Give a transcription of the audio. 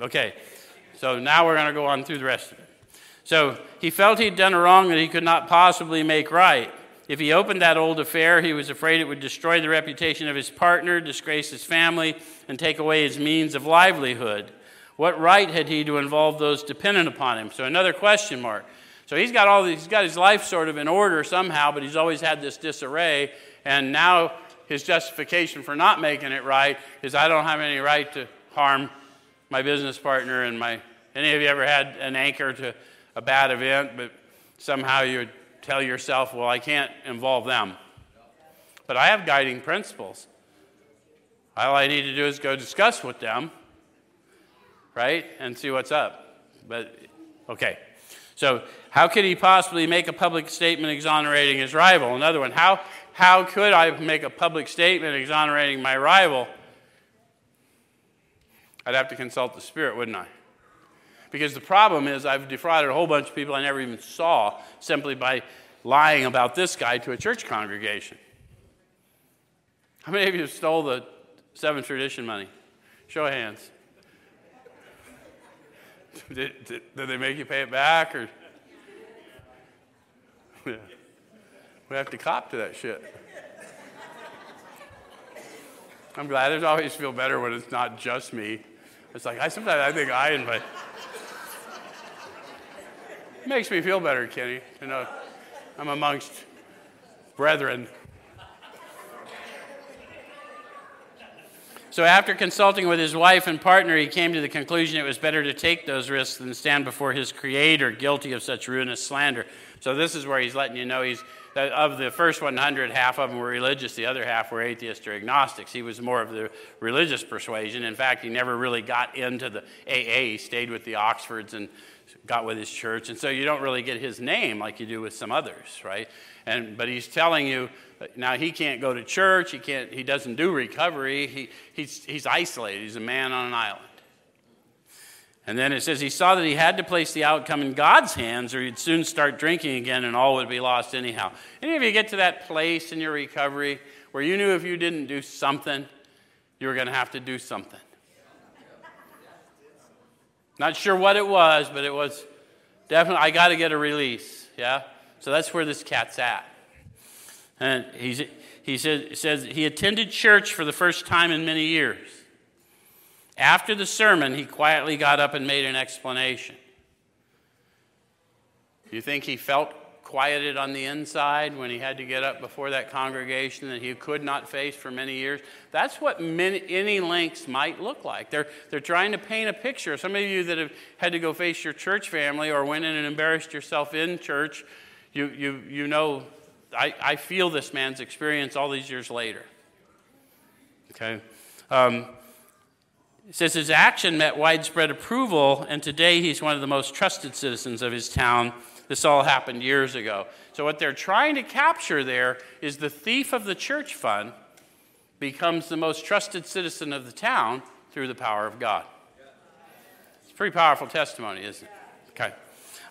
Okay, so now we're going to go on through the rest of it. So he felt he'd done a wrong that he could not possibly make right. If he opened that old affair, he was afraid it would destroy the reputation of his partner, disgrace his family, and take away his means of livelihood. What right had he to involve those dependent upon him? So another question mark. So he's got all he's got his life sort of in order somehow, but he's always had this disarray, and now his justification for not making it right is I don't have any right to harm my business partner and my. Any of you ever had an anchor to a bad event, but somehow you tell yourself, well, I can't involve them. But I have guiding principles. All I need to do is go discuss with them, right, and see what's up. But, okay. So, how could he possibly make a public statement exonerating his rival? Another one, how, how could I make a public statement exonerating my rival? I'd have to consult the Spirit, wouldn't I? Because the problem is, I've defrauded a whole bunch of people I never even saw simply by lying about this guy to a church congregation. How many of you stole the seventh tradition money? Show of hands. Did, did, did, they make you pay it back? Or yeah. we have to cop to that shit. I'm glad. I always feel better when it's not just me. It's like I sometimes I think I invite. Makes me feel better, Kenny, to know I'm amongst brethren. So, after consulting with his wife and partner, he came to the conclusion it was better to take those risks than stand before his creator guilty of such ruinous slander. So, this is where he's letting you know he's of the first 100, half of them were religious, the other half were atheists or agnostics. He was more of the religious persuasion. In fact, he never really got into the AA. He stayed with the Oxfords and got with his church. And so you don't really get his name like you do with some others, right? And, but he's telling you now he can't go to church, he, can't, he doesn't do recovery, he, he's, he's isolated, he's a man on an island. And then it says he saw that he had to place the outcome in God's hands or he'd soon start drinking again and all would be lost anyhow. Any of you get to that place in your recovery where you knew if you didn't do something, you were going to have to do something? Not sure what it was, but it was definitely, I got to get a release. Yeah? So that's where this cat's at. And he's, he says, says he attended church for the first time in many years. After the sermon, he quietly got up and made an explanation. You think he felt quieted on the inside when he had to get up before that congregation that he could not face for many years. That's what many, any links might look like. They're, they're trying to paint a picture. Some of you that have had to go face your church family or went in and embarrassed yourself in church, you, you, you know, I, I feel this man's experience all these years later. Okay? Um, it says his action met widespread approval, and today he's one of the most trusted citizens of his town this all happened years ago. So, what they're trying to capture there is the thief of the church fund becomes the most trusted citizen of the town through the power of God. It's a pretty powerful testimony, isn't it? Okay.